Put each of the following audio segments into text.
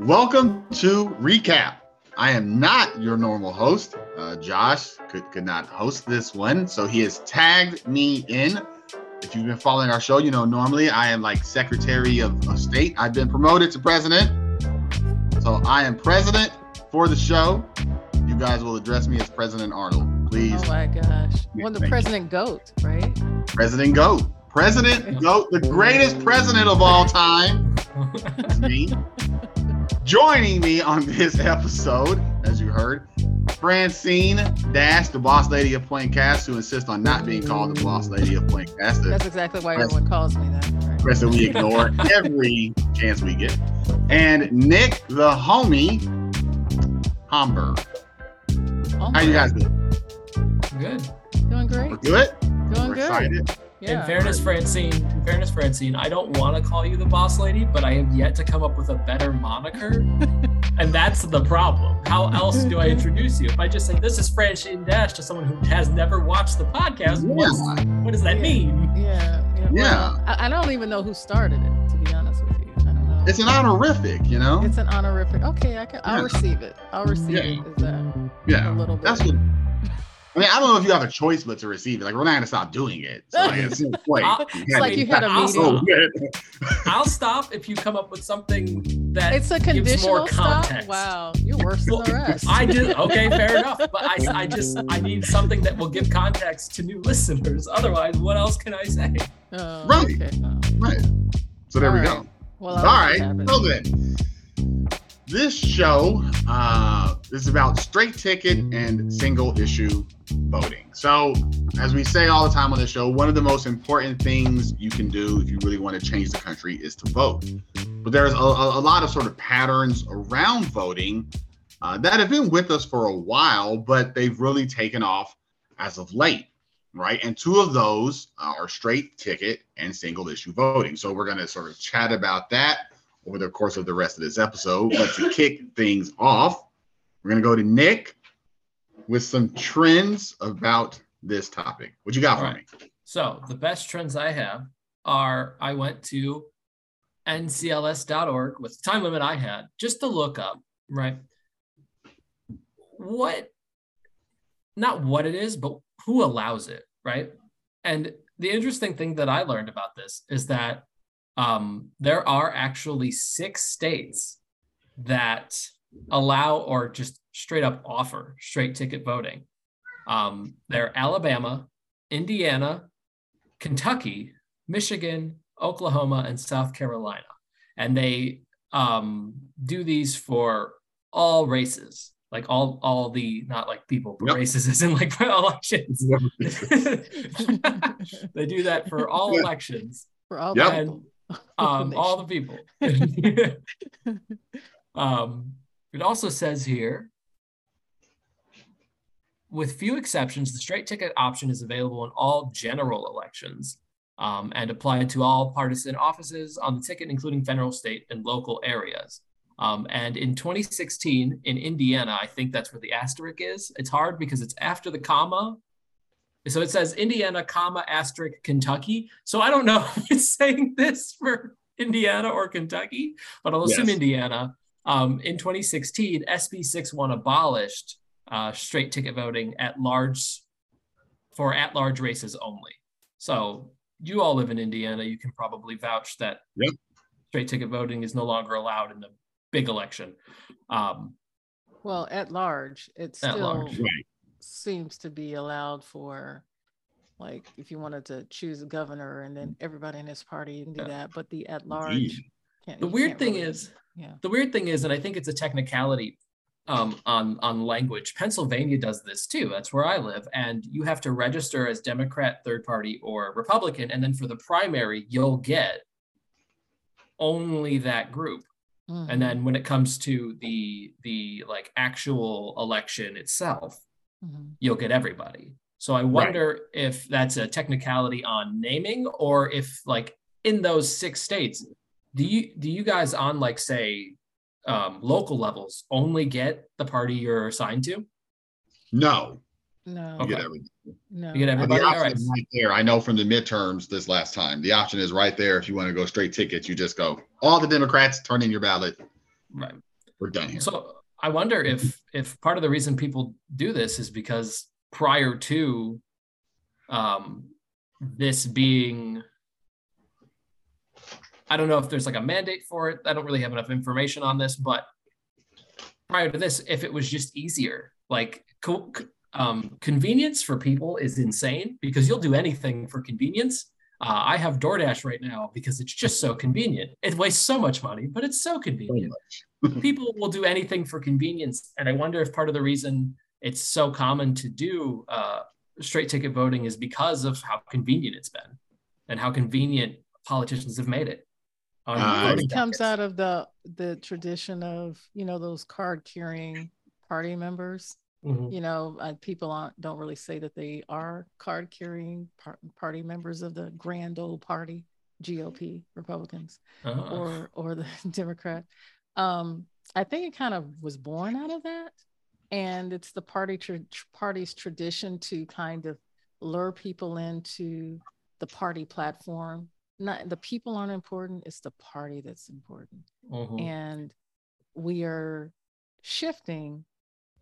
Welcome to Recap. I am not your normal host. Uh, Josh could, could not host this one, so he has tagged me in. If you've been following our show, you know normally I am like Secretary of, of State. I've been promoted to President. So I am President for the show. You guys will address me as President Arnold, please. Oh my gosh. Well, the Thank you. President Goat, right? President Goat. President Goat, the greatest president of all time. It's me. Joining me on this episode, as you heard, Francine Dash, the boss lady of Pointcast, who insists on not being called the boss lady of Plain Cast. That's exactly why everyone calls me that. Right? rest that we ignore every chance we get. And Nick, the homie, Homburg. How you guys doing? Good. Doing great. We're good? Doing We're good. excited. Yeah. In fairness, Francine, in fairness, Francine, I don't want to call you the boss lady, but I have yet to come up with a better moniker. and that's the problem. How else do I introduce you? If I just say this is Francine Dash to someone who has never watched the podcast, Yeah. what does that Yeah. mean? Yeah. Yeah. Yeah. Well, I, I don't even know who started it, to be honest with you. I don't know. It's an honorific, you know? It's an honorific. Okay, I can. I'll receive it. I'll receive Yeah. it. Is that yeah. a little bit? That's what. I mean, I don't know if you have a choice but to receive it. Like, we're not going to stop doing it. So, like, at some point, I'll- you like you had a Also- meeting. Oh, I'll stop if you come up with something that It's a gives conditional more stop. context. Wow, you're worse than the rest. I just okay, fair enough. But I, I just I need something that will give context to new listeners. Otherwise, what else can I say? Oh, Right. Okay. Oh. Right. So, there we All go. right. Well, All I'll right. make it happen. So then, this show uh, is about straight ticket and single issue voting. So, as we say all the time on the show, one of the most important things you can do if you really want to change the country is to vote. But there's a, a, lot of sort of patterns around voting uh, that have been with us for a while, but they've really taken off as of late, right? And two of those are straight ticket and single issue voting. So we're going to sort of chat about that over the course of the rest of this episode. But to kick things off, we're going to go to Nick with some trends about this topic. What you got for All me? So the best trends I have are I went to ncls.org with the time limit I had just to look up, right? What, not what it is, but who allows it, right? And the interesting thing that I learned about this is that um, there are actually six states that allow or just straight up offer straight ticket voting. Um, they're Alabama, Indiana, Kentucky, Michigan, Oklahoma, and South Carolina. And they um, do these for all races, like all all the not like people, but Yep. races as in like elections. they do that for all Yeah. elections, For all Yep. and people. um, all the people. um, it also says here, with few exceptions, the straight ticket option is available in all general elections um, and applied to all partisan offices on the ticket, including federal, state, and local areas. Um, and in 2016, in Indiana, I think that's where the asterisk is. It's hard because it's after the comma. So it says Indiana, comma, asterisk, Kentucky. So I don't know if it's saying this for Indiana or Kentucky, but I'll assume Yes. Indiana. Um, in 2016, SB 61 abolished uh, straight ticket voting at large for at large races only. So you all live in Indiana. You can probably vouch that Yep. straight ticket voting is no longer allowed in the big election. Um, Well, at large, it's At still large. Right. Seems to be allowed for, like, if you wanted to choose a governor and then everybody in his party can do Yeah. that. But the at large, can't, the weird thing really- is, yeah. the weird thing is, and I think it's a technicality um, on on language. Pennsylvania does this too. That's where I live, and you have to register as Democrat, third party, or Republican, and then for the primary, you'll get only that group. Mhm. And then when it comes to the the like actual election itself, Mhm. you'll get everybody. So I wonder if that's a technicality on naming or if like in those six states, do you do you guys on like say um, local levels only get the party you're assigned to? No, No, you get Okay. everything. no. You get everybody. the option right. is right there. I know from the midterms this last time, the option is right there. If you want to go straight tickets, you just go all the Democrats turn in your ballot. Right. we're done here. So I wonder if if part of the reason people do this is because prior to um, this being I don't know if there's like a mandate for it. I don't really have enough information on this, but prior to this, if it was just easier, like co- um, convenience for people is insane because you'll do anything for convenience. Uh, I have DoorDash right now because it's just so convenient. It wastes so much money, but it's so convenient. So people will do anything for convenience, and I wonder if part of the reason it's so common to do uh, straight ticket voting is because of how convenient it's been and how convenient politicians have made it. Uh, it comes out of the the tradition of you know those card carrying party members. Mhm. You know, uh, people aren't, don't really say that they are card carrying par- party members of the grand old party, GOP Republicans Uh, or or the Democrat. Um, I think it kind of was born out of that, and it's the party tra- party's tradition to kind of lure people into the party platform. Not the people aren't important; it's the party that's important, mhm. and we are shifting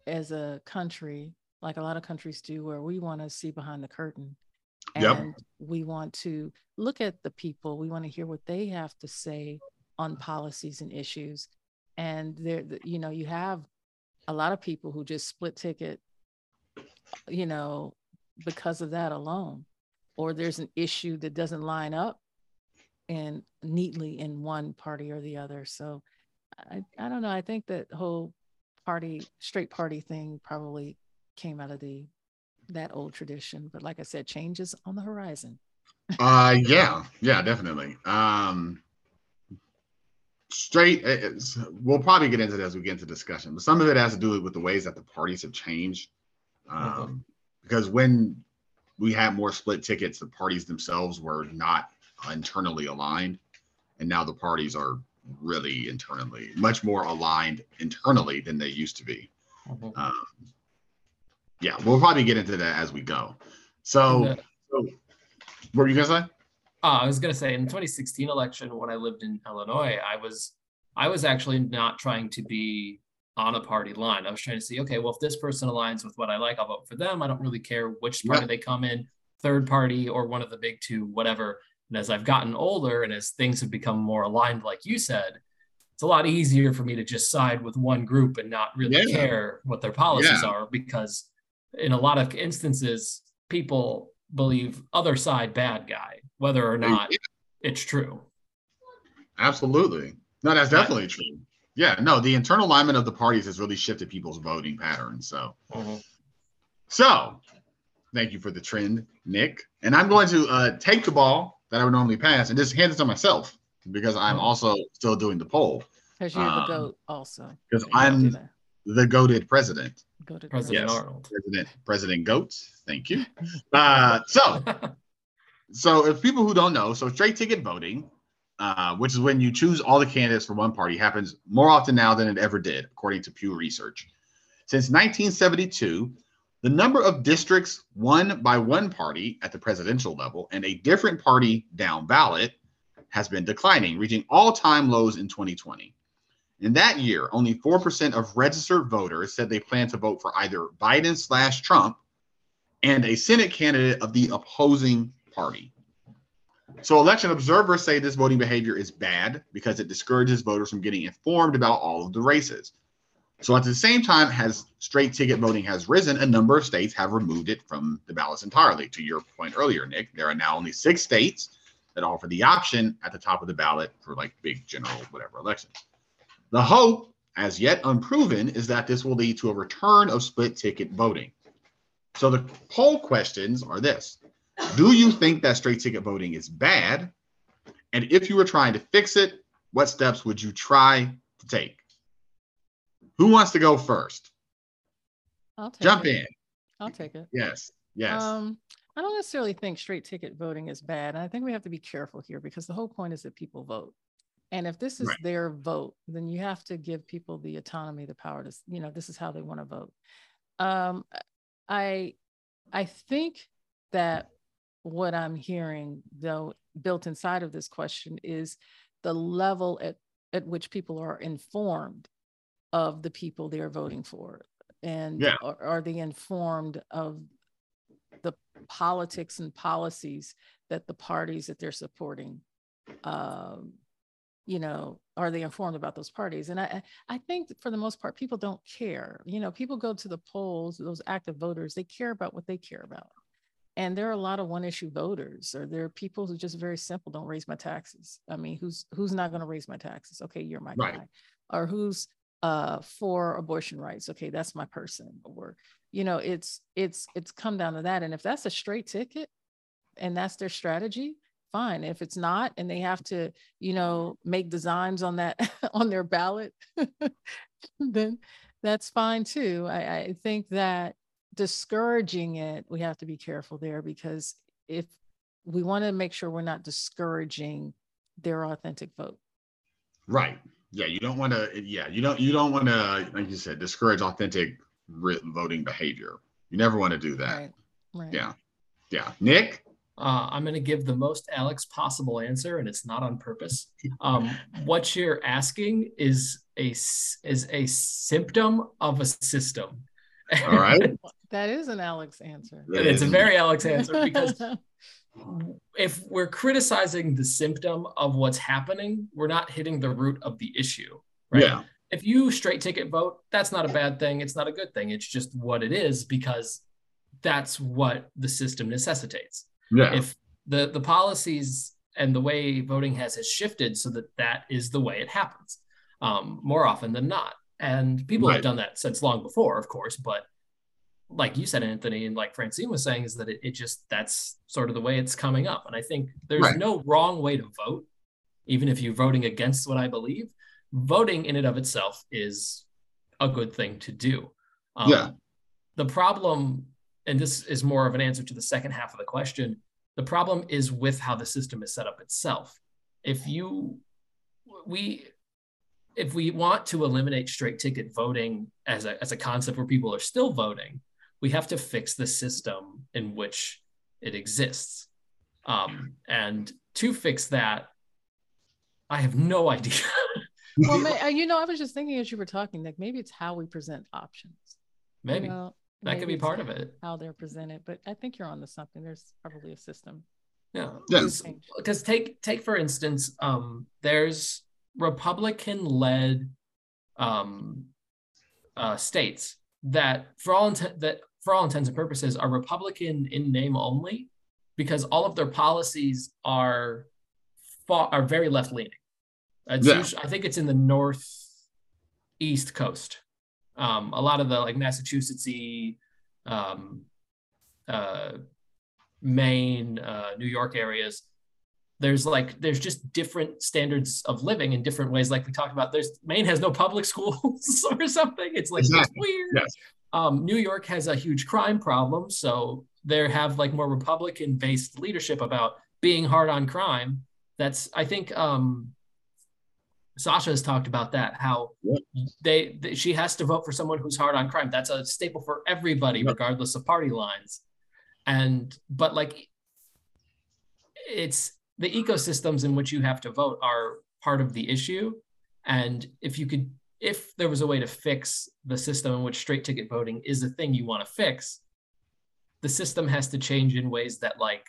as a country, like a lot of countries do, where we want to see behind the curtain. Yep. And we want to look at the people. We want to hear what they have to say on policies and issues. And there, you know, you have a lot of people who just split ticket, you know, because of that alone. Or there's an issue that doesn't line up and neatly in one party or the other. So I, I don't know. I think that whole party, straight party thing probably came out of the that old tradition. But like I said, changes on the horizon. Uh, yeah, yeah, definitely. Um, straight. We'll probably get into that as we get into discussion, but some of it has to do with the ways that the parties have changed. Um, because when we had more split tickets, the parties themselves were not internally aligned, and now the parties are really internally much more aligned internally than they used to be. Mhm. Um, yeah, we'll probably get into that as we go. So, uh, so what were you gonna say? Uh, I was gonna say in the 2016 election when I lived in Illinois, I was I was actually not trying to be on a party line. I was trying to see, okay, well, if this person aligns with what I like, I'll vote for them. I don't really care which party Yeah. they come in, third party or one of the big two, whatever. And as I've gotten older and as things have become more aligned, like you said, it's a lot easier for me to just side with one group and not really Yeah. care what their policies Yeah. are because in a lot of instances, people believe other side bad guy, whether or not it's true. Absolutely. No, that's definitely true. Yeah, no, the internal alignment of the parties has really shifted people's voting patterns. So, so thank you for the trend, Nick. And I'm going to uh, take the ball that I would normally pass and just hand it to myself because I'm also still doing the poll Because you're Um, the goat also. because You gotta do I'm the goaded president. Go to President Yes. Arnold. President President Goats. Thank you. Uh, so so if people who don't know, so straight ticket voting, uh, which is when you choose all the candidates for one party, happens more often now than it ever did, according to Pew Research. Since 1972, the number of districts won by one party at the presidential level and a different party down ballot has been declining, reaching all-time lows in 2020. In that year, only 4% of registered voters said they plan to vote for either Biden slash Trump and a Senate candidate of the opposing party. So, election observers say this voting behavior is bad because it discourages voters from getting informed about all of the races. So, at the same time, as straight ticket voting has risen, a number of states have removed it from the ballots entirely. To your point earlier, Nick, there are now only six states that offer the option at the top of the ballot for like big general whatever elections. The hope, as yet unproven, is that this will lead to a return of split ticket voting. So the poll questions are this Do you think that straight ticket voting is bad? And if you were trying to fix it, what steps would you try to take? Who wants to go first? I'll take Jump it. in. I'll take it. Yes. Yes. Um, I don't necessarily think straight ticket voting is bad. And I think we have to be careful here because the whole point is that people vote. And if this is Right. their vote, then you have to give people the autonomy, the power to, you know, this is how they want to vote. Um, I, I think that what I'm hearing, though, built inside of this question is the level at, at which people are informed of the people they're voting for and Yeah. are, are they informed of the politics and policies that the parties that they're supporting um, you know are they informed about those parties? And i i think for the most part people don't care. You know people go to the polls those active voters they care about what they care about. And there are a lot of one issue voters or there are people who just very simple don't raise my taxes. I mean who's who's not going to raise my taxes? Okay you're my Right. guy. Or who's uh for abortion rights. Okay that's my person or you know it's it's it's come down to that. And if that's a straight ticket and that's their strategy fine. If it's not and they have to you know make designs on that on their ballot then that's fine too. I, I think that discouraging it we have to be careful there because if we want to make sure we're not discouraging their authentic vote. Right. Yeah, you don't want to. Yeah, you don't. You don't want to, like you said, discourage authentic ri- voting behavior. You never want to do that. right right Yeah. Yeah. Nick. Uh, I'm going to give the most Alex possible answer, and it's not on purpose. Um, what you're asking is a is a symptom of a system. All right. that is an alex answer It it's a very Alex answer because if we're criticizing the symptom of what's happening, we're not hitting the root of the issue. Right? Yeah. If you straight ticket vote, that's not a bad thing. It's not a good thing. It's just what it is because that's what the system necessitates. Yeah. If the the policies and the way voting has has shifted so that that is the way it happens um, more often than not. And people Right. have done that since long before, of course, but like you said, Anthony, and like Francine was saying, is that it, it just that's sort of the way it's coming up. And I think there's Right. no wrong way to vote, even if you're voting against what I believe. Voting in and of itself is a good thing to do. Um, Yeah. The problem, and this is more of an answer to the second half of the question, the problem is with how the system is set up itself. If you, we, if we want to eliminate straight ticket voting as a, as a concept where people are still voting, we have to fix the system in which it exists. Um, and to fix that, I have no idea. well may, uh, you know i was just thinking as you were talking like maybe it's how we present options you Maybe know? that could be part of it. how they're presented but i think you're onto something there's probably a system Yeah. Yeah. change. Because take take for instance, um, there's Republican led um, uh, states that for all intent that for all intents and purposes are Republican in name only, because all of their policies are far, are very left leaning. Yeah. I think it's in the northeast coast. Um, a lot of the like Massachusettsy, um, uh, Maine, uh, New York areas, there's like there's just different standards of living in different ways. Like we talked about, there's Maine has no public schools or something. It's like it's weird. Yes. Um, New York has a huge crime problem, so they have like more Republican-based leadership about being hard on crime. That's I think um, Sasha has talked about that how Yep. they, they she has to vote for someone who's hard on crime. That's a staple for everybody, Yep. regardless of party lines. And but like it's the ecosystems in which you have to vote are part of the issue. And if you could, if there was a way to fix the system in which straight ticket voting is a thing you want to fix, the system has to change in ways that like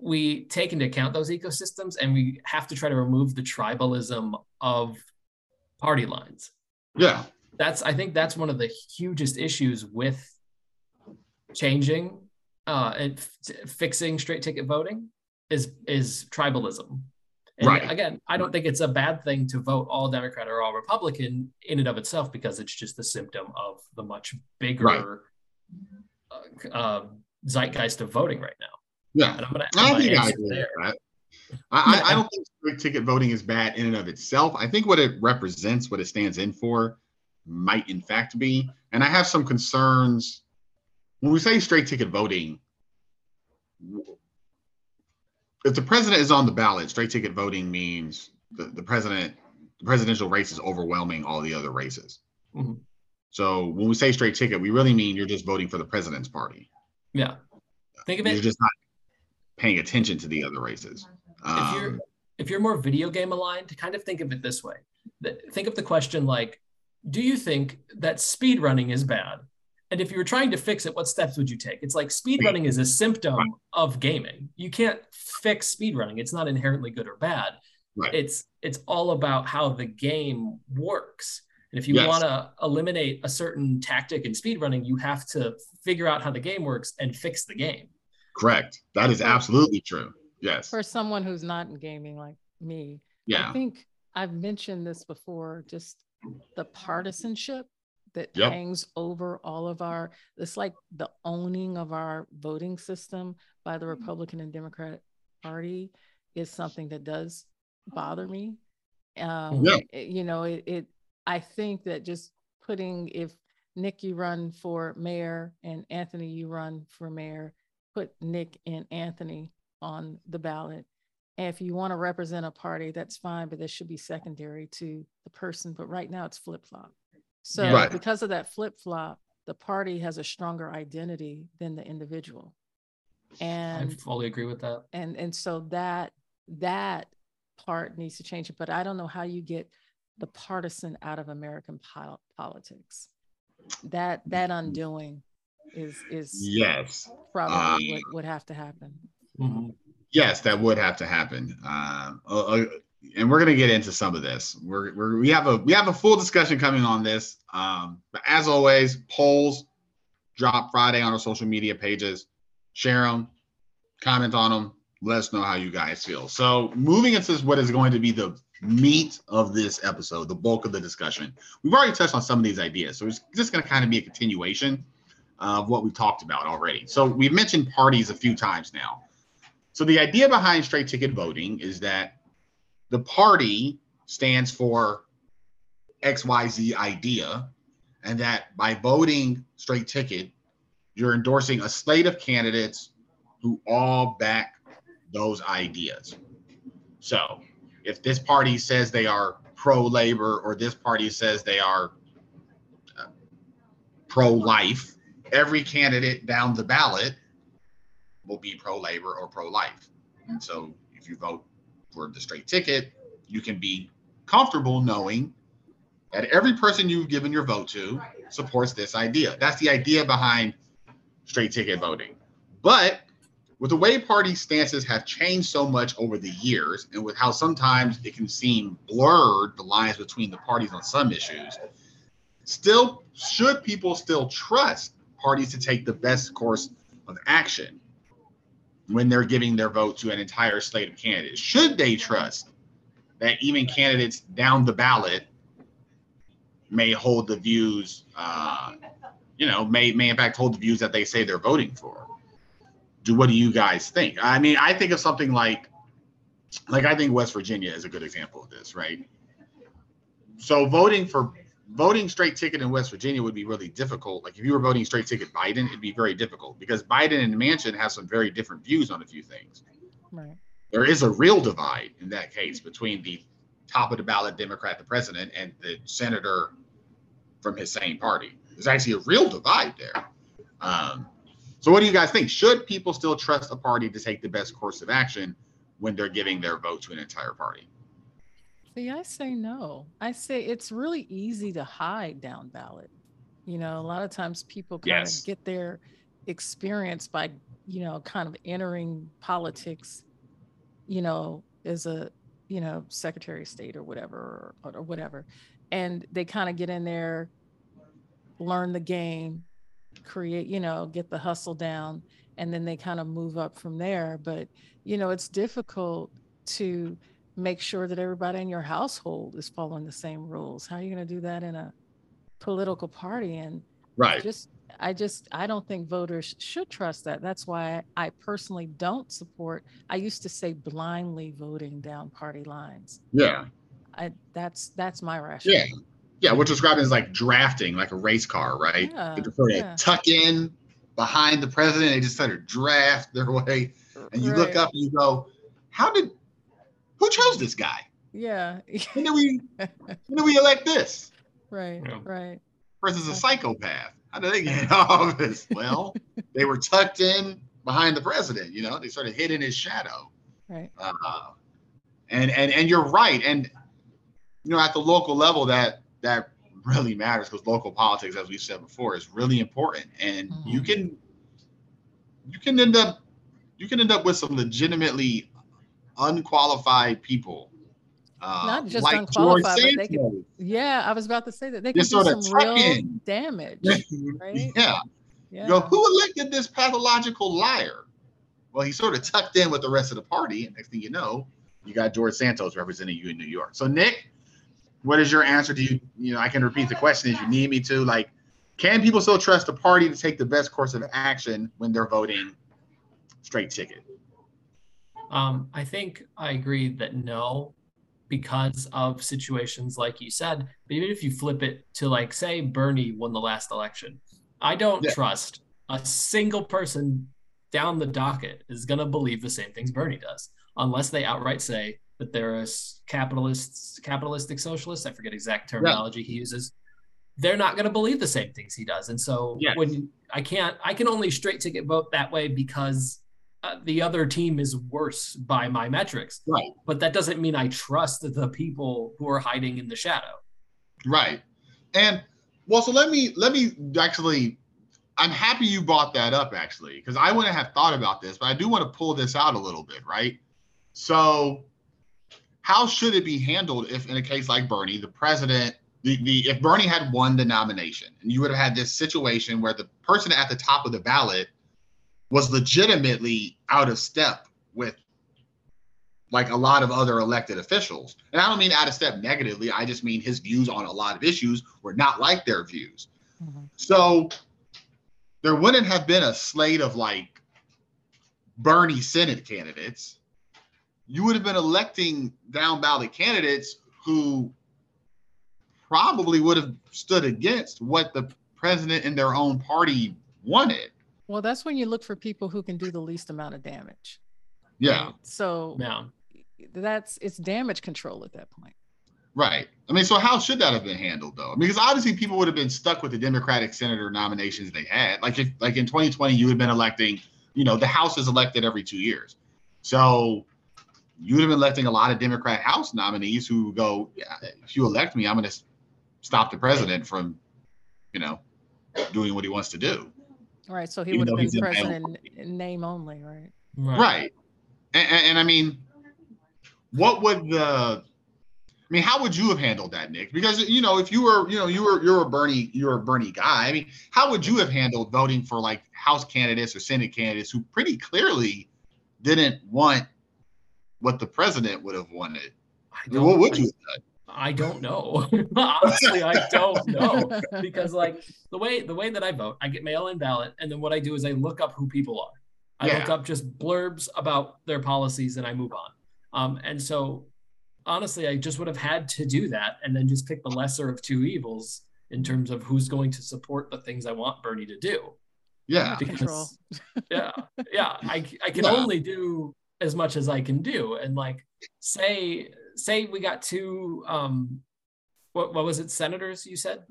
we take into account those ecosystems and we have to try to remove the tribalism of party lines Yeah. that's i think that's one of the hugest issues with changing uh and f- fixing straight ticket voting is is tribalism and Right. again i don't think it's a bad thing to vote all democrat or all republican in and of itself because it's just a symptom of the much bigger uh, uh, zeitgeist of voting right now Yeah. and i'm gonna I end my think I answer agree with that. I, I, I don't think straight ticket voting is bad in and of itself. I think what it represents, what it stands in for, might in fact be. And I have some concerns when we say straight ticket voting. If the president is on the ballot, straight ticket voting means the, the president, the presidential race is overwhelming all the other races. Mhm. So when we say straight ticket, we really mean you're just voting for the president's party. yeah think of it. You're just not paying attention to the other races. if you're Um, if you're more video game aligned, to kind of think of it this way. Think of the question like, do you think that speed running is bad? And if you were trying to fix it, what steps would you take? It's like speed running is a symptom of gaming. You can't fix speed running. It's not inherently good or bad. Right. It's it's all about how the game works. And if you yes. want to eliminate a certain tactic in speed running, you have to figure out how the game works and fix the game. Correct. That is absolutely true. Yes. For someone who's not in gaming like me, yeah. I think I've mentioned this before, just the partisanship that yep. hangs over all of our it's like the owning of our voting system by the Republican and Democratic Party is something that does bother me. Um, yeah. It, you know, it, it I think that just putting if Nick you run for mayor and Anthony you run for mayor, put Nick and Anthony on the ballot. And if you want to represent a party, that's fine, but this should be secondary to the person. But right now it's flip flop. So right. because of that flip flop, the party has a stronger identity than the individual. And I fully agree with that. And and so that that part needs to change. But I don't know how you get the partisan out of American po- politics. That that undoing is is yes probably uh, what would have to happen. Mm-hmm. Yes, that would have to happen. Uh, uh, uh and we're going to get into some of this. We're, we're we have a we have a full discussion coming on this. Um, but as always, polls drop Friday on our social media pages. Share them, comment on them. Let us know how you guys feel. So moving into what is going to be the meat of this episode, the bulk of the discussion. We've already touched on some of these ideas, so it's just going to kind of be a continuation of what we've talked about already. So we've mentioned parties a few times now. So the idea behind straight ticket voting is that the party stands for XYZ idea, and that by voting straight ticket, you're endorsing a slate of candidates who all back those ideas. So if this party says they are pro labor or this party says they are uh, pro life, every candidate down the ballot will be pro labor or pro life. And so if you vote for the straight ticket, you can be comfortable knowing that every person you've given your vote to supports this idea. That's the idea behind straight ticket voting. But with the way party stances have changed so much over the years and with how sometimes it can seem blurred the lines between the parties on some issues, still should people still trust parties to take the best course of action when they're giving their vote to an entire slate of candidates? Should they trust that even candidates down the ballot may hold the views, uh, you know, may may in fact hold the views that they say they're voting for? Do what do you guys think? I mean, I think of something like, like I think West Virginia is a good example of this, right? So voting for voting straight ticket in West Virginia would be really difficult. Like if you were voting straight ticket Biden, it'd be very difficult because Biden and Manchin have some very different views on a few things. Right. There is a real divide in that case between the top of the ballot Democrat, the president, and the senator from his same party. There's actually a real divide there. Um, so, what do you guys think? Should people still trust a party to take the best course of action when they're giving their vote to an entire party? See, I say no. I say it's really easy to hide down ballot. You know, a lot of times people kind yes. of get their experience by, you know, kind of entering politics, you know, as a, you know, Secretary of State or whatever, or, or whatever. And they kind of get in there, learn the game, create, you know, get the hustle down, and then they kind of move up from there. But, you know, it's difficult to, make sure that everybody in your household is following the same rules. How are you going to do that in a political party? And right. Just, I just, I don't think voters should trust that. That's why I personally don't support. I used to say blindly voting down party lines. Yeah. I that's that's my rationale. Yeah. Yeah, what's described as like drafting, like a race car, right? Yeah, they prefer yeah. to tuck in behind the president. They just sort of draft their way, and you right. look up and you go, "How did who chose this guy? Yeah. when do we when do we elect this? Right, you know, right. Versus a psychopath. How do they get in office? Well, they were tucked in behind the president. You know, they sort of hid in his shadow. Right. Uh, And and and you're right. And you know, at the local level, that that really matters because local politics, as we said before, is really important. And mm-hmm. you can you can end up you can end up with some legitimately unqualified people. Uh, Not just like unqualified, but they can, yeah, I was about to say that they can do some real in. damage. Right? yeah. yeah. You go, who elected this pathological liar? Well, he sort of tucked in with the rest of the party. And next thing you know, you got George Santos representing you in New York. So, Nick, what is your answer? Do you, you know, I can repeat the question if you need me to. Like, can people still trust the party to take the best course of action when they're voting straight ticket? Um, I think I agree that no, because of situations like you said. But even if you flip it to like, say, Bernie won the last election, I don't yeah. trust a single person down the docket is going to believe the same things Bernie does, unless they outright say that they're a capitalists, capitalistic socialist. I forget exact terminology yeah. he uses. They're not going to believe the same things he does, and so yes. when I can't, I can only straight ticket vote that way because uh, the other team is worse by my metrics. Right. But that doesn't mean I trust the people who are hiding in the shadow. Right. And well, so let me let me actually I'm happy you brought that up actually, because I wouldn't have thought about this, but I do want to pull this out a little bit, right? So how should it be handled if in a case like Bernie, the president, the, the if Bernie had won the nomination and you would have had this situation where the person at the top of the ballot was legitimately out of step with like a lot of other elected officials. And I don't mean out of step negatively. I just mean his views on a lot of issues were not like their views. Mm-hmm. So there wouldn't have been a slate of like Bernie Senate candidates. You would have been electing down ballot candidates who probably would have stood against what the president and their own party wanted. Well, that's when you look for people who can do the least amount of damage. Yeah. So yeah. that's it's damage control at that point. Right. I mean, so how should that have been handled though? Because obviously people would have been stuck with the Democratic senator nominations they had. Like if like in 2020, you had been electing, you know, the House is elected every two years. So you would have been electing a lot of Democrat House nominees who go, yeah, if you elect me, I'm going to stop the president from, you know, doing what he wants to do. Right. So he would have been president in name only, right? Right. right. And, and, and, I mean, what would the I mean, how would you have handled that, Nick? Because you know, if you were, you know, you were you're a Bernie, you're a Bernie guy. I mean, how would you have handled voting for like House candidates or Senate candidates who pretty clearly didn't want what the president would have wanted? what would you have done? I don't know. Honestly, I don't know because like the way the way that I vote, I get mail-in ballot, and then what I do is I look up who people are. I yeah. look up just blurbs about their policies, and I move on. Um, and so, honestly, I just would have had to do that, and then just pick the lesser of two evils in terms of who's going to support the things I want Bernie to do. Yeah, because yeah, yeah, I I can yeah. only do as much as I can do, and like say say we got two um what what was it senators you said?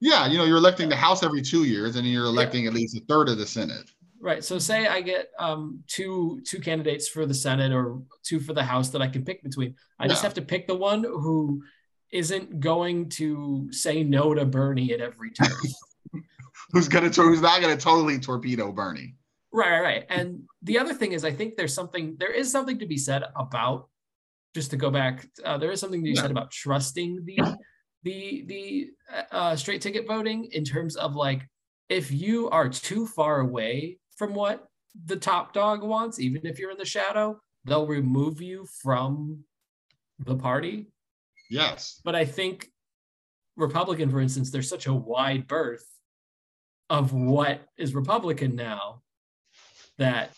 Yeah you know you're electing the house every two years and you're electing yeah. at least a third of the senate. Right so say i get um two two candidates for the senate or two for the house that i can pick between. I yeah. just have to pick the one who isn't going to say no to bernie at every turn. Who's gonna who's not gonna totally torpedo bernie. Right right right. And the other thing is i think there's something there is something to be said about just to go back, uh, there is something that you yeah. said about trusting the the the uh, straight ticket voting in terms of like if you are too far away from what the top dog wants, even if you're in the shadow, they'll remove you from the party. Yes. But I think Republican, for instance, there's such a wide berth of what is Republican now that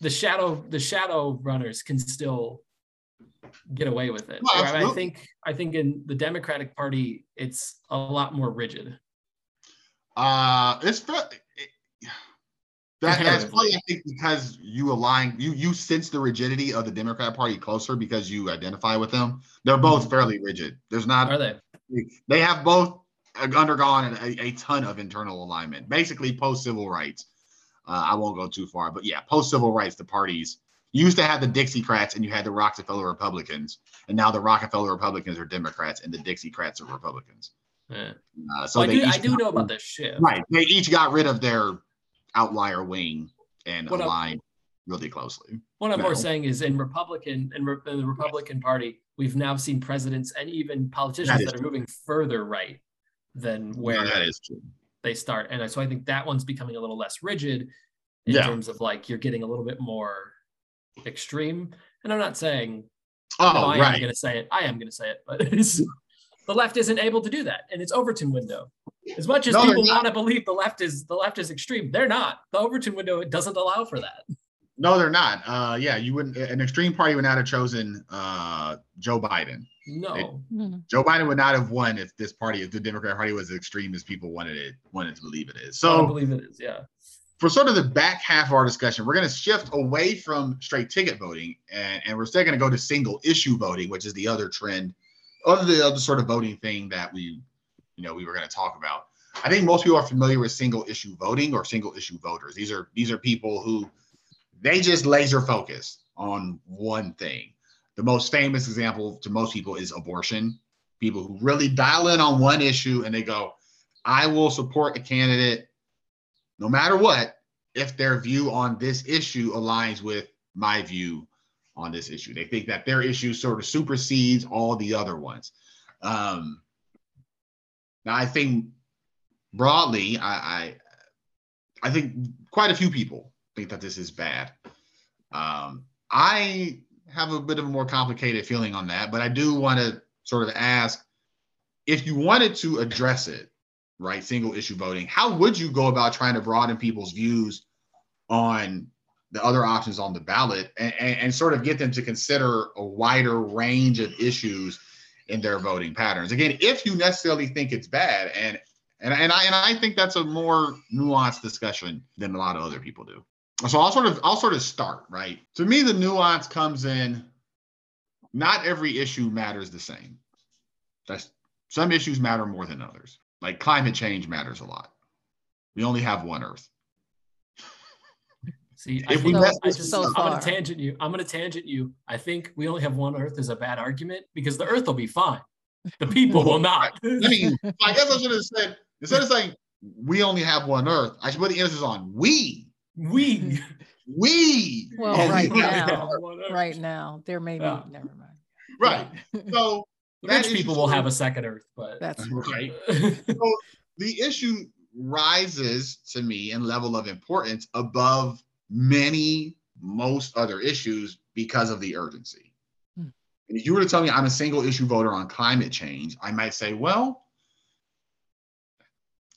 the shadow the shadow runners can still get away with it. Well, I think I think in the Democratic Party, it's a lot more rigid. Uh, it's that, that's probably I think because you align you you sense the rigidity of the Democrat Party closer because you identify with them. They're both mm-hmm. fairly rigid. There's not are they? They have both undergone a, a ton of internal alignment, basically post civil rights. Uh, I won't go too far, but yeah, post civil rights, the parties You used to have the Dixiecrats and you had the Rockefeller Republicans, and now the Rockefeller Republicans are Democrats and the Dixiecrats are Republicans. Yeah. Uh, so Well, I do, I do got- know about this shift. Right. They each got rid of their outlier wing and What aligned really closely. What I'm more saying is in Republican in, Re- in the Republican Party, we've now seen presidents and even politicians That that, are moving further right than where that is true. they start. And so I think that one's becoming a little less rigid in Yeah. terms of like you're getting a little bit more extreme. And I'm not saying Oh, no, I am going to say it. I am going to say it, but it's, the left isn't able to do that, and it's Overton window. As much as No, people want to believe the left is the left is extreme, they're not. The Overton window it doesn't allow for that. No, they're not. Uh, yeah, you wouldn't. An extreme party would not have chosen uh, Joe Biden. No, Mhm. Joe Biden would not have won if this party, if the Democrat Party was as extreme as people wanted it wanted to believe it is. I So believe it is. Yeah. For sort of the back half of our discussion, we're going to shift away from straight ticket voting, and, and we're still going to go to single issue voting, which is the other trend, other the other sort of voting thing that we, you know, we were going to talk about. I think most people are familiar with single issue voting or single issue voters. These are these are people who they just laser focus on one thing. The most famous example to most people is abortion. People who really dial in on one issue and they go, I will support a candidate no matter what if their view on this issue aligns with my view on this issue. They think that their issue sort of supersedes all the other ones. Um, now, I think broadly, I, I, I think quite a few people think that this is bad. Um, I have a bit of a more complicated feeling on that, but I do want to sort of ask if you wanted to address it, right? Single issue voting, how would you go about trying to broaden people's views on the other options on the ballot and, and, and sort of get them to consider a wider range of issues in their voting patterns? Again, if you necessarily think it's bad, and and, and I and I think that's a more nuanced discussion than a lot of other people do. So I'll sort of I'll sort of start, right? To me, the nuance comes in not every issue matters the same. That's some issues matter more than others. Like climate change matters a lot. We only have one Earth. See, I If we think mess I this just, so I'm going to tangent you. I'm going to tangent you. I think we only have one Earth is a bad argument because the Earth will be fine. The people will not. I mean, I guess I should have said instead of saying we only have one Earth, I should put the emphasis on we. we. We. Well, right now, right now, there may be, Yeah. never mind. Right. So The That rich is people will have a second Earth, but That's right. the issue rises to me in level of importance above many most other issues because of the urgency. Hmm. And if you were to tell me I'm a single issue voter on climate change, I might say, well,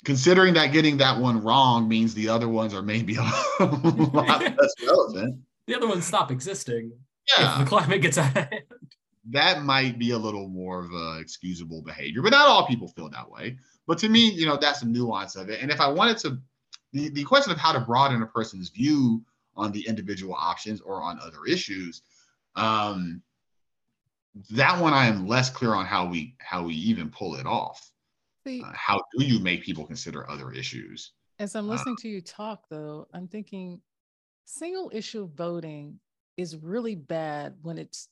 considering that getting that one wrong means the other ones are maybe a lot less relevant. the other ones stop existing if Yeah, the climate gets out of hand. That might be a little more of a excusable behavior, but not all people feel that way. But to me, you know, that's the nuance of it. And if I wanted to, the, the question of how to broaden a person's view on the individual options or on other issues, um, that one I am less clear on how we how we even pull it off. See, Uh, how do you make people consider other issues? as I'm uh, listening to you talk, though, I'm thinking single issue voting is really bad when it's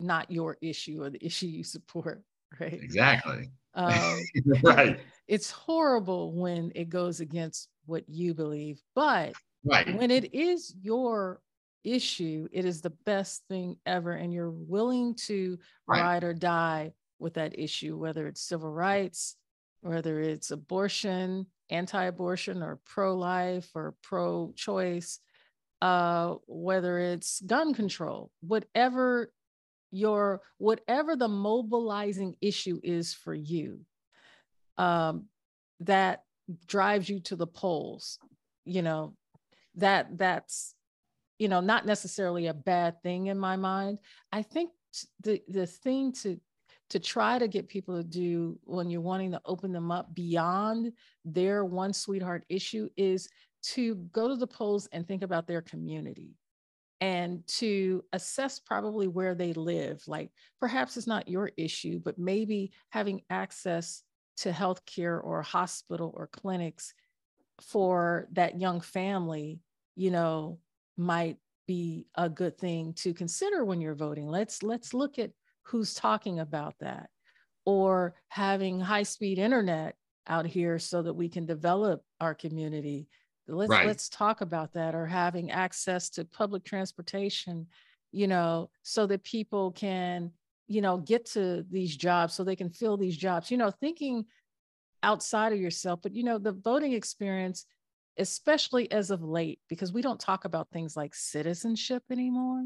not your issue or the issue you support, right? Exactly. Um, right. it's horrible when it goes against what you believe, but Right. when it is your issue, it is the best thing ever. And you're willing to Right. ride or die with that issue, whether it's civil rights, whether it's abortion, anti abortion, or pro life or pro choice, uh, whether it's gun control, whatever your whatever the mobilizing issue is for you um, that drives you to the polls you know that that's you know not necessarily a bad thing in my mind. I think the the thing to to try to get people to do when you're wanting to open them up beyond their one sweetheart issue is to go to the polls and think about their community and to assess probably where they live like perhaps it's not your issue but maybe having access to healthcare or hospital or clinics for that young family, you know, might be a good thing to consider when you're voting. Let's let's look at who's talking about that or having high speed internet out here so that we can develop our community. Let's right. let's talk about that or having access to public transportation, you know, so that people can, you know, get to these jobs so they can fill these jobs. You know, thinking outside of yourself, but you know, the voting experience especially as of late because we don't talk about things like citizenship anymore.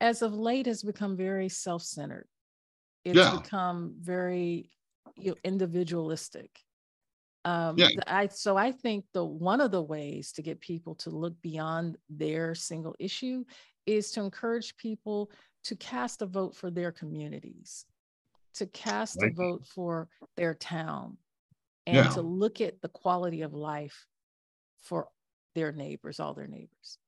As of late has become very self-centered. It's yeah. become very you know, individualistic. Um, yeah. I so I think the one of the ways to get people to look beyond their single issue is to encourage people to cast a vote for their communities, to cast right. a vote for their town, and yeah. to look at the quality of life for their neighbors, all their neighbors.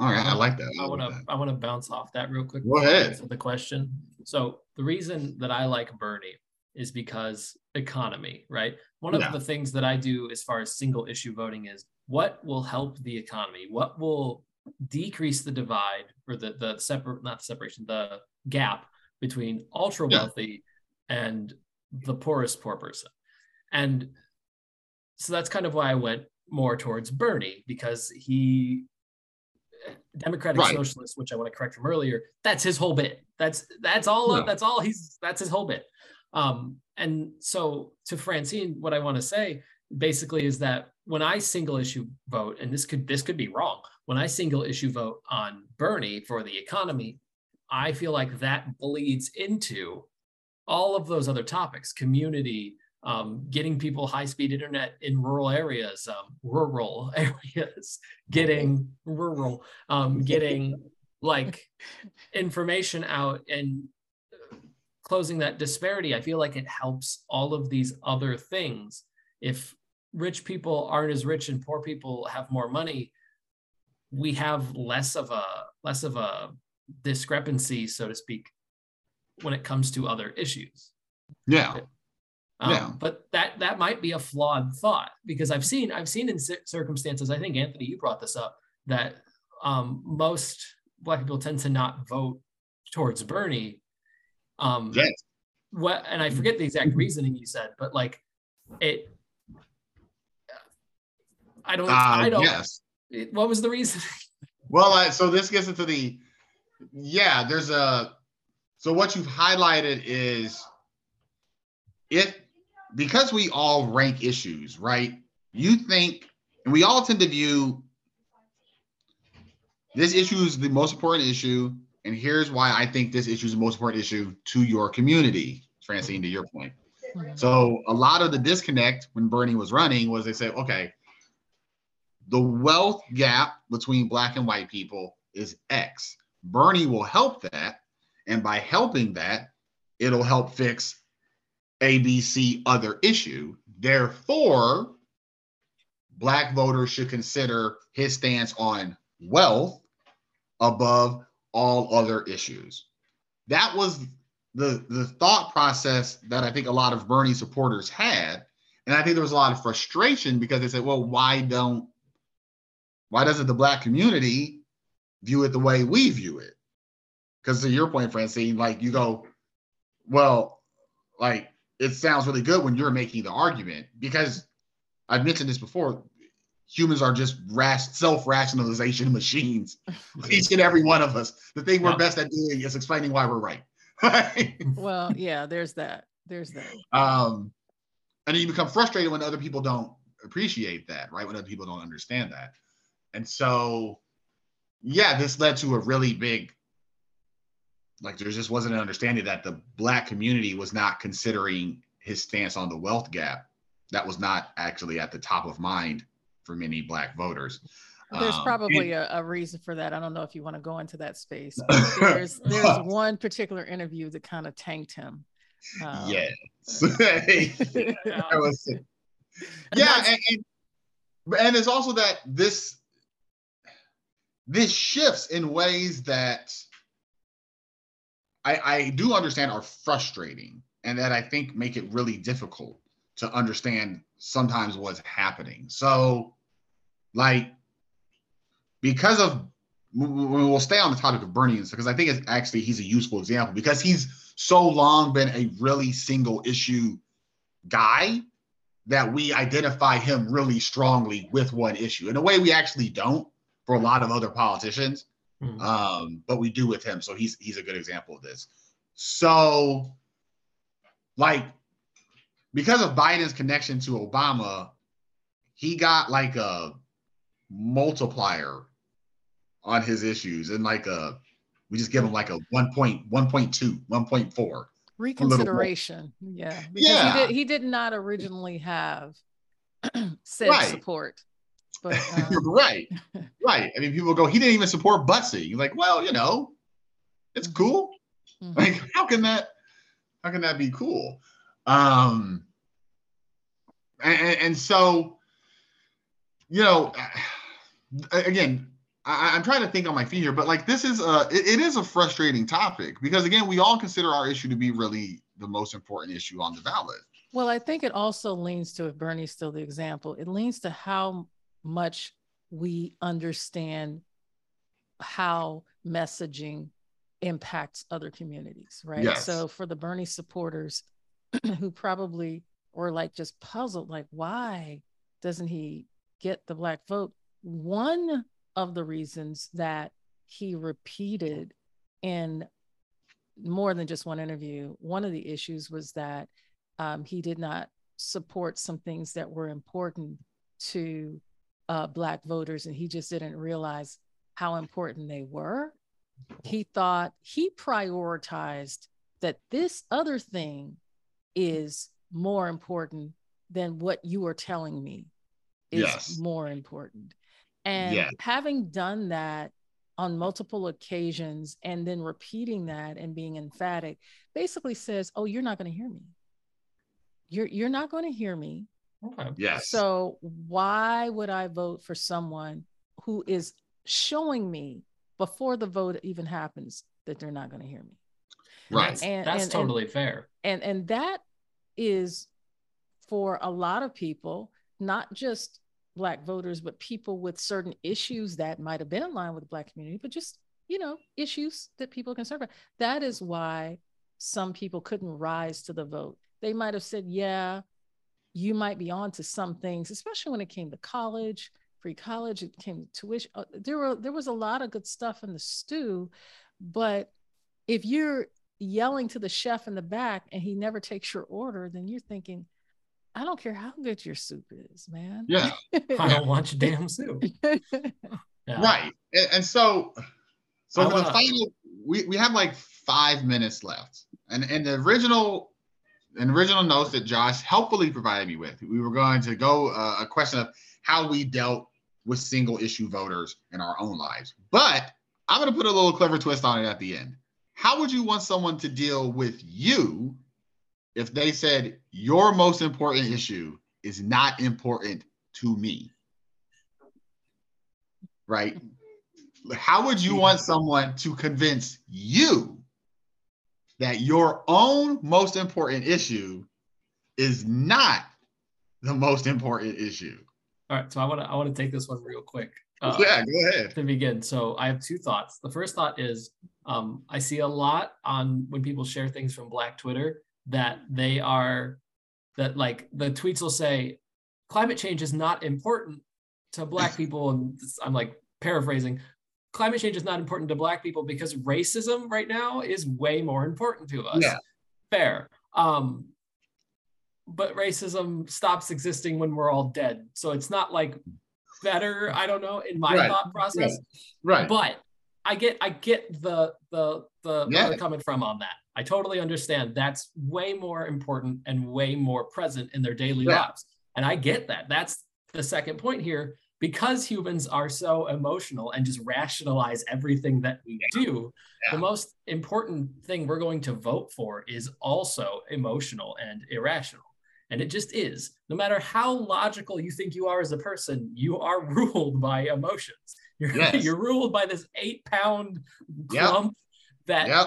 All right, I like that. I want to I want to bounce off that real quick. Go ahead. The question. So the reason that I like Bernie is because economy, right? One of the things that I do as far as single issue voting is what will help the economy? What will decrease the divide or the the separate not the separation, the gap between ultra wealthy yeah. and the poorest poor person. And so that's kind of why I went more towards Bernie because he democratic right. socialist which i want to correct from earlier that's his whole bit that's that's all that's all he's that's his whole bit um, and so to Francine, what I want to say basically is that when I single issue vote, and this could this could be wrong, when I single issue vote on Bernie for the economy, I feel like that bleeds into all of those other topics, community, um, getting people high speed internet in rural areas, um, rural areas, getting rural, um, getting like information out and closing that disparity, I feel like it helps all of these other things. If rich people aren't as rich and poor people have more money, we have less of a less of a discrepancy, so to speak, when it comes to other issues. Yeah. Um, yeah. But that that might be a flawed thought because I've seen I've seen in circumstances. I think Anthony, you brought this up that um, most Black people tend to not vote towards Bernie um, yes. What and I forget the exact reasoning you said, but like it. I don't. Uh, I don't. Yes. It, what was the reason? well, uh, so this gets into the. Yeah, there's a. So what you've highlighted is, it because we all rank issues, right? You think, and we all tend to view this issue is the most important issue and here's why I think this issue is the most important issue to your community, Francine, to your point. So a lot of the disconnect when Bernie was running was they said, okay, the wealth gap between black and white people is X. Bernie will help that. And by helping that, it'll help fix ABC other issue. Therefore, black voters should consider his stance on wealth above all other issues. That was the the thought process that I think a lot of Bernie supporters had, and I think there was a lot of frustration because they said, "Well, why don't why doesn't the black community view it the way we view it?" Because to your point, Francine, like you go, well, like it sounds really good when you're making the argument because I've mentioned this before humans are just self-rationalization machines. Each and every one of us. The thing we're best at doing is explaining why we're right. well, yeah, there's that. There's that. Um, and you become frustrated when other people don't appreciate that, right? When other people don't understand that. And so, yeah, this led to a really big, like, there just wasn't an understanding that the Black community was not considering his stance on the wealth gap. That was not actually at the top of mind for many black voters. There's um, probably and, a, a, reason for that. I don't know if you want to go into that space. there's there's one particular interview that kind of tanked him. Um, yes. was, yeah, and, and, and it's also that this this shifts in ways that I, I do understand are frustrating and that I think make it really difficult to understand sometimes what's happening. So, like, because of we'll stay on the topic of Bernie because I think it's actually he's a useful example because he's so long been a really single issue guy that we identify him really strongly with one issue in a way we actually don't for a lot of other politicians mm-hmm. um, but we do with him so he's he's a good example of this so like because of biden's connection to obama he got like a multiplier on his issues and like a we just give him like a 1.1.2 1.4 reconsideration yeah because yeah. He, did, he did not originally have said right. support but um... right right i mean people go he didn't even support butsy you're like well you know it's mm-hmm. cool mm-hmm. like how can that how can that be cool um and, and so you know again I, am trying to think on my feet here, but like this is a it, it is a frustrating topic because again, we all consider our issue to be really the most important issue on the ballot. Well, I think it also leans to if Bernie's still the example, it leans to how much we understand how messaging impacts other communities, right? Yes. So for the Bernie supporters who probably were like just puzzled, like, why doesn't he get the black vote? One of the reasons that he repeated in more than just one interview, one of the issues was that um, he did not support some things that were important to uh, Black voters, and he just didn't realize how important they were. He thought he prioritized that this other thing is more important than what you are telling me is yes. more important. And yeah. having done that on multiple occasions and then repeating that and being emphatic basically says, "Oh, you're not going to hear me. You're you're not going to hear me." Okay. Yes. So why would I vote for someone who is showing me before the vote even happens that they're not going to hear me? Right. And, that's and, totally and, fair. And and that is for a lot of people, not just black voters but people with certain issues that might have been in line with the black community but just you know issues that people are concerned about. That is why some people couldn't rise to the vote. They might have said yeah you might be on to some things especially when it came to college free college it came to tuition. Uh, there were there was a lot of good stuff in the stew but if you're yelling to the chef in the back and he never takes your order then you're thinking I don't care how good your soup is, man. Yeah. I don't want your damn soup. Yeah. Right. And, and, so, so the final, we, we have like five minutes left. And in the original, an original notes that Josh helpfully provided me with, we were going to go uh, a question of how we dealt with single issue voters in our own lives. But I'm going to put a little clever twist on it at the end. How would you want someone to deal with you if they said your most important issue is not important to me, right? How would you want someone to convince you that your own most important issue is not the most important issue? All right, so I want to I want to take this one real quick. Uh, yeah, go ahead. To begin, so I have two thoughts. The first thought is um, I see a lot on when people share things from Black Twitter that they are that like the tweets will say climate change is not important to black people and i'm like paraphrasing climate change is not important to black people because racism right now is way more important to us yeah. fair um but racism stops existing when we're all dead so it's not like better i don't know in my right. thought process right. right but i get i get the the the yeah. where coming from on that I totally understand that's way more important and way more present in their daily yeah. lives. And I get that. That's the second point here. Because humans are so emotional and just rationalize everything that we do, yeah. the most important thing we're going to vote for is also emotional and irrational. And it just is. No matter how logical you think you are as a person, you are ruled by emotions. You're, yes. you're ruled by this eight pound clump yep. that yep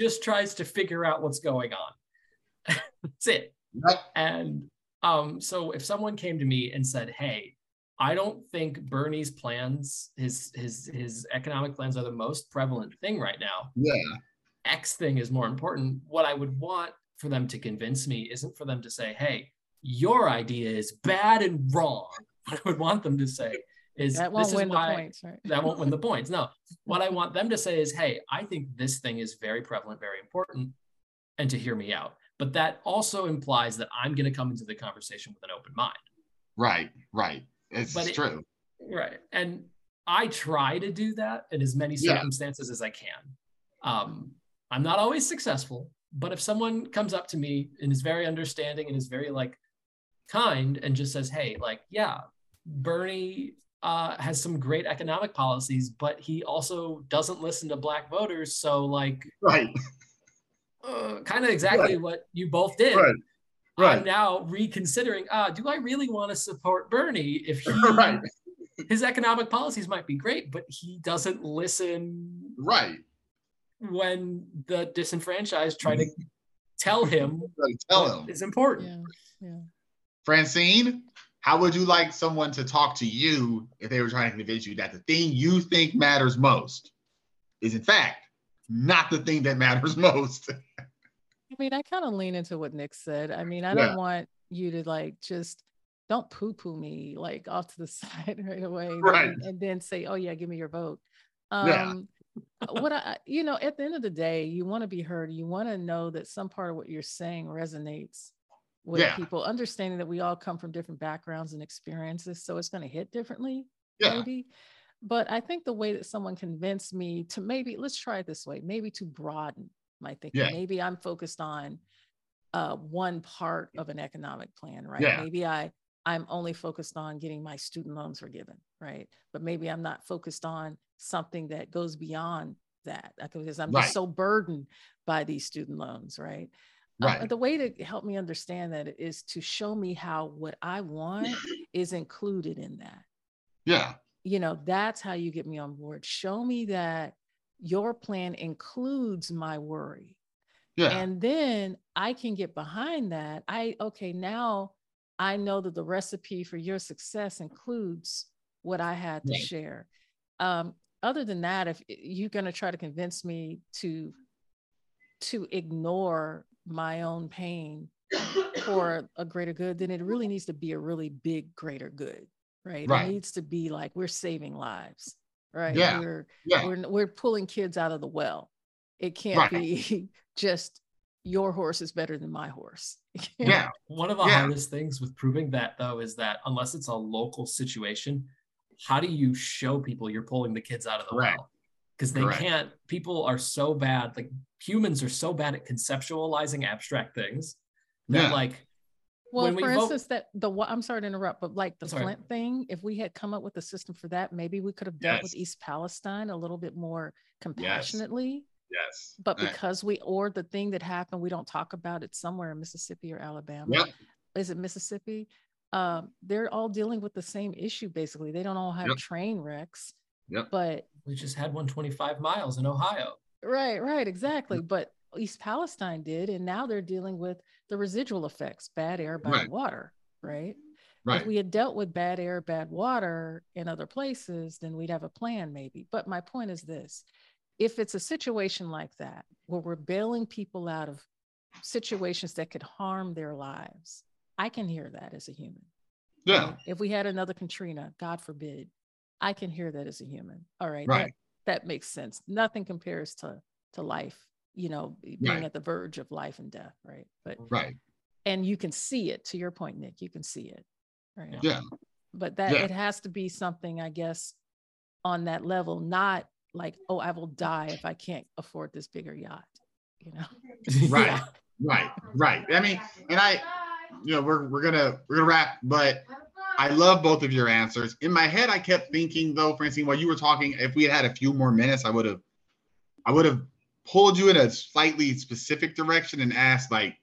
just tries to figure out what's going on. That's it. Yep. And um, so if someone came to me and said, Hey, I don't think Bernie's plans, his his his economic plans are the most prevalent thing right now. Yeah. X thing is more important. What I would want for them to convince me isn't for them to say, "Hey, your idea is bad and wrong." What I would want them to say is that won't this win is the why points, right? that won't win the points. No, what I want them to say is, "Hey, I think this thing is very prevalent, very important," and to hear me out. But that also implies that I'm going to come into the conversation with an open mind. Right. Right. It's But it- true. Right. And I try to do that in as many Yeah. circumstances as I can. Um, I'm not always successful, but if someone comes up to me and is very understanding and is very like kind and just says, hey, like, yeah, Bernie uh, has some great economic policies, but he also doesn't listen to black voters. So, like, Right. uh, kind of exactly what you both did. Right. I'm now reconsidering. Ah, do I really want to support Bernie if he Right. his economic policies might be great, but he doesn't listen Right. When the disenfranchised try to tell him Right. Tell him. is important. Yeah, yeah. Francine, how would you like someone to talk to you if they were trying to convince you that the thing you think matters most is, in fact, not the thing that matters most? I mean, I kind of lean into what Nick said. I mean, I Yeah. don't want you to like just don't poo-poo me like off to the side right away, Right. And, and then say, "Oh yeah, give me your vote." Yeah. Um, what I, you know, at the end of the day, you want to be heard. You want to know that some part of what you're saying resonates with Yeah. people, understanding that we all come from different backgrounds and experiences, so it's going to hit differently Yeah. maybe. But I think the way that someone convinced me to maybe let's try it this way, maybe to broaden my thinking. Yeah. Maybe I'm focused on uh, one part of an economic plan, right? Maybe I I'm only focused on getting my student loans forgiven, right? But maybe I'm not focused on something that goes beyond that because I'm Right. just so burdened by these student loans, right? Uh, Right. the way to help me understand that is to show me how what I want is included in that Yeah. you know that's how you get me on board show me that your plan includes my worry Yeah. and then i can get behind that i okay now i know that the recipe for your success includes what i had to Right. share um, other than that if you're going to try to convince me to to ignore my own pain for a greater good then it really needs to be a really big greater good right, Right. it needs to be like we're saving lives right Yeah. we're yeah. we're we're pulling kids out of the well. It can't Right. be just your horse is better than my horse. Yeah. One of the Yeah. hardest things with proving that though is that unless it's a local situation, how do you show people you're pulling the kids out of the Correct. well? Because they Correct. can't, people are so bad, like humans are so bad at conceptualizing abstract things that Yeah. like Well, When we for vote- instance, that the wa- I'm sorry to interrupt, but like the That's. Flint thing, if we had come up with a system for that, maybe we could have dealt with East Palestine a little bit more compassionately. Yes. But Right. because we or the thing that happened, we don't talk about it somewhere in Mississippi or Alabama. Yep. Is it Mississippi? Um, they're all dealing with the same issue basically. They don't all have Yep. train wrecks, Yep. but we just had 125 miles in Ohio. Right, right, exactly. But East Palestine did, and now they're dealing with the residual effects, bad air, bad Right. water, right? Right. If we had dealt with bad air, bad water in other places, then we'd have a plan maybe. But my point is this if it's a situation like that, where we're bailing people out of situations that could harm their lives, I can hear that as a human. yeah. If we had another Katrina, God forbid, I can hear that as a human. All right. Right. That, that makes sense. Nothing compares to to life, you know, being Right. at the verge of life and death, right? But Right. and you can see it to your point, Nick, you can see it. Right. Yeah. But that Yeah. it has to be something, I guess, on that level, not like, oh, I will die if I can't afford this bigger yacht, you know. Right. Yeah. Right. Right. I mean, and I, you know, we're we're gonna we're gonna wrap, but I love both of your answers. In my head, I kept thinking though, Francine, while you were talking, if we had had a few more minutes, I would have, I would have pulled you in a slightly specific direction and asked like,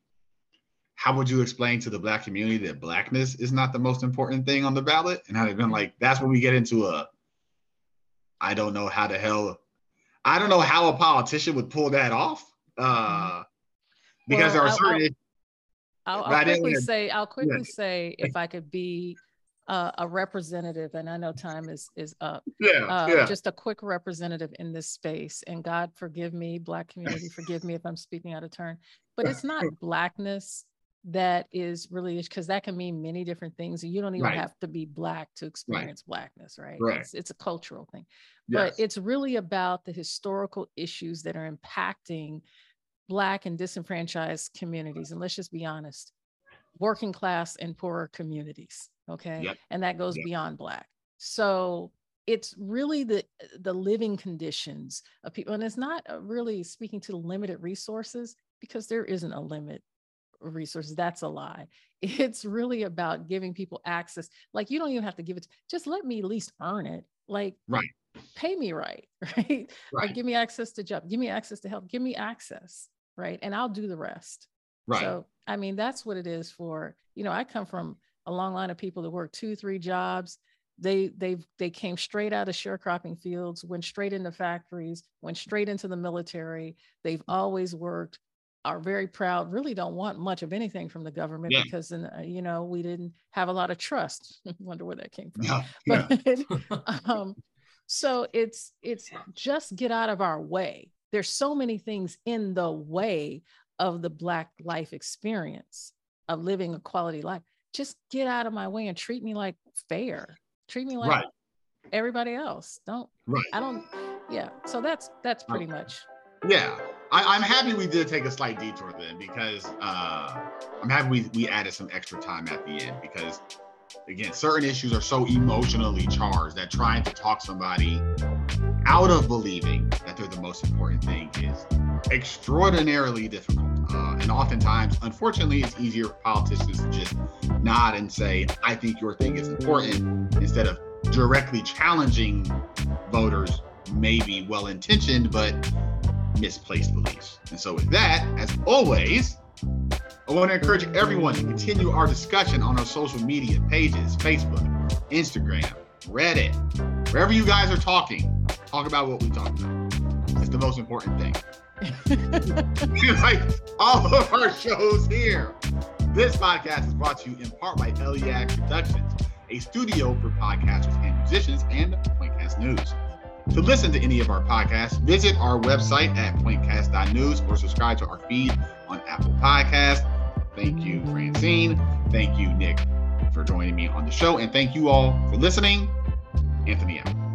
how would you explain to the black community that blackness is not the most important thing on the ballot? And I'd have been like, that's when we get into a, I don't know how the hell, I don't know how a politician would pull that off. Uh, because Well, there are I'll- certain I'll, I'll quickly wanna- say, I'll quickly Yes. say, if I could be uh, a representative, and I know time is is up. Yeah, Uh, yeah. Just a quick representative in this space, and God forgive me, Black community, forgive me if I'm speaking out of turn, but it's not Blackness that is really because that can mean many different things, and you don't even Right. have to be Black to experience Blackness, right? Right. It's, it's a cultural thing yes. but it's really about the historical issues that are impacting Black and disenfranchised communities. And let's just be honest working class and poorer communities. Okay. Yep. And that goes Yep. beyond Black. So it's really the the living conditions of people and it's not uh, really speaking to the limited resources because there isn't a limit resources that's a lie it's really about giving people access like you don't even have to give it just let me at least earn it like Right. pay me right right right. give me access to job give me access to help, give me access right and i'll do the rest right. so i mean that's what it is for you know i come from a long line of people that work two three jobs they they they came straight out of sharecropping fields went straight into factories went straight into the military they've always worked are very proud really don't want much of anything from the government Yeah. because in, uh, you know we didn't have a lot of trust wonder where that came from yeah. yeah. um, so it's it's just get out of our way there's so many things in the way of the black life experience of living a quality life just get out of my way and treat me like fair treat me like Right. everybody else don't Right. i don't yeah so that's that's pretty much Yeah, I, I'm happy we did take a slight detour then because uh, I'm happy we, we added some extra time at the end because again, certain issues are so emotionally charged that trying to talk somebody out of believing that they're the most important thing is extraordinarily difficult. Uh, and oftentimes, unfortunately, it's easier for politicians to just nod and say, I think your thing is important, instead of directly challenging voters, maybe well intentioned, but misplaced beliefs. And so, with that, as always, I want to encourage everyone to continue our discussion on our social media pages Facebook, Instagram, Reddit, wherever you guys are talking. Talk about what we talked about. It's the most important thing. like all of our shows here. This podcast is brought to you in part by Eliac Productions, a studio for podcasters and musicians, and Pointcast News. To listen to any of our podcasts, visit our website at pointcast.news or subscribe to our feed on Apple Podcast. Thank you, Francine. Thank you, Nick, for joining me on the show. And thank you all for listening. Anthony out.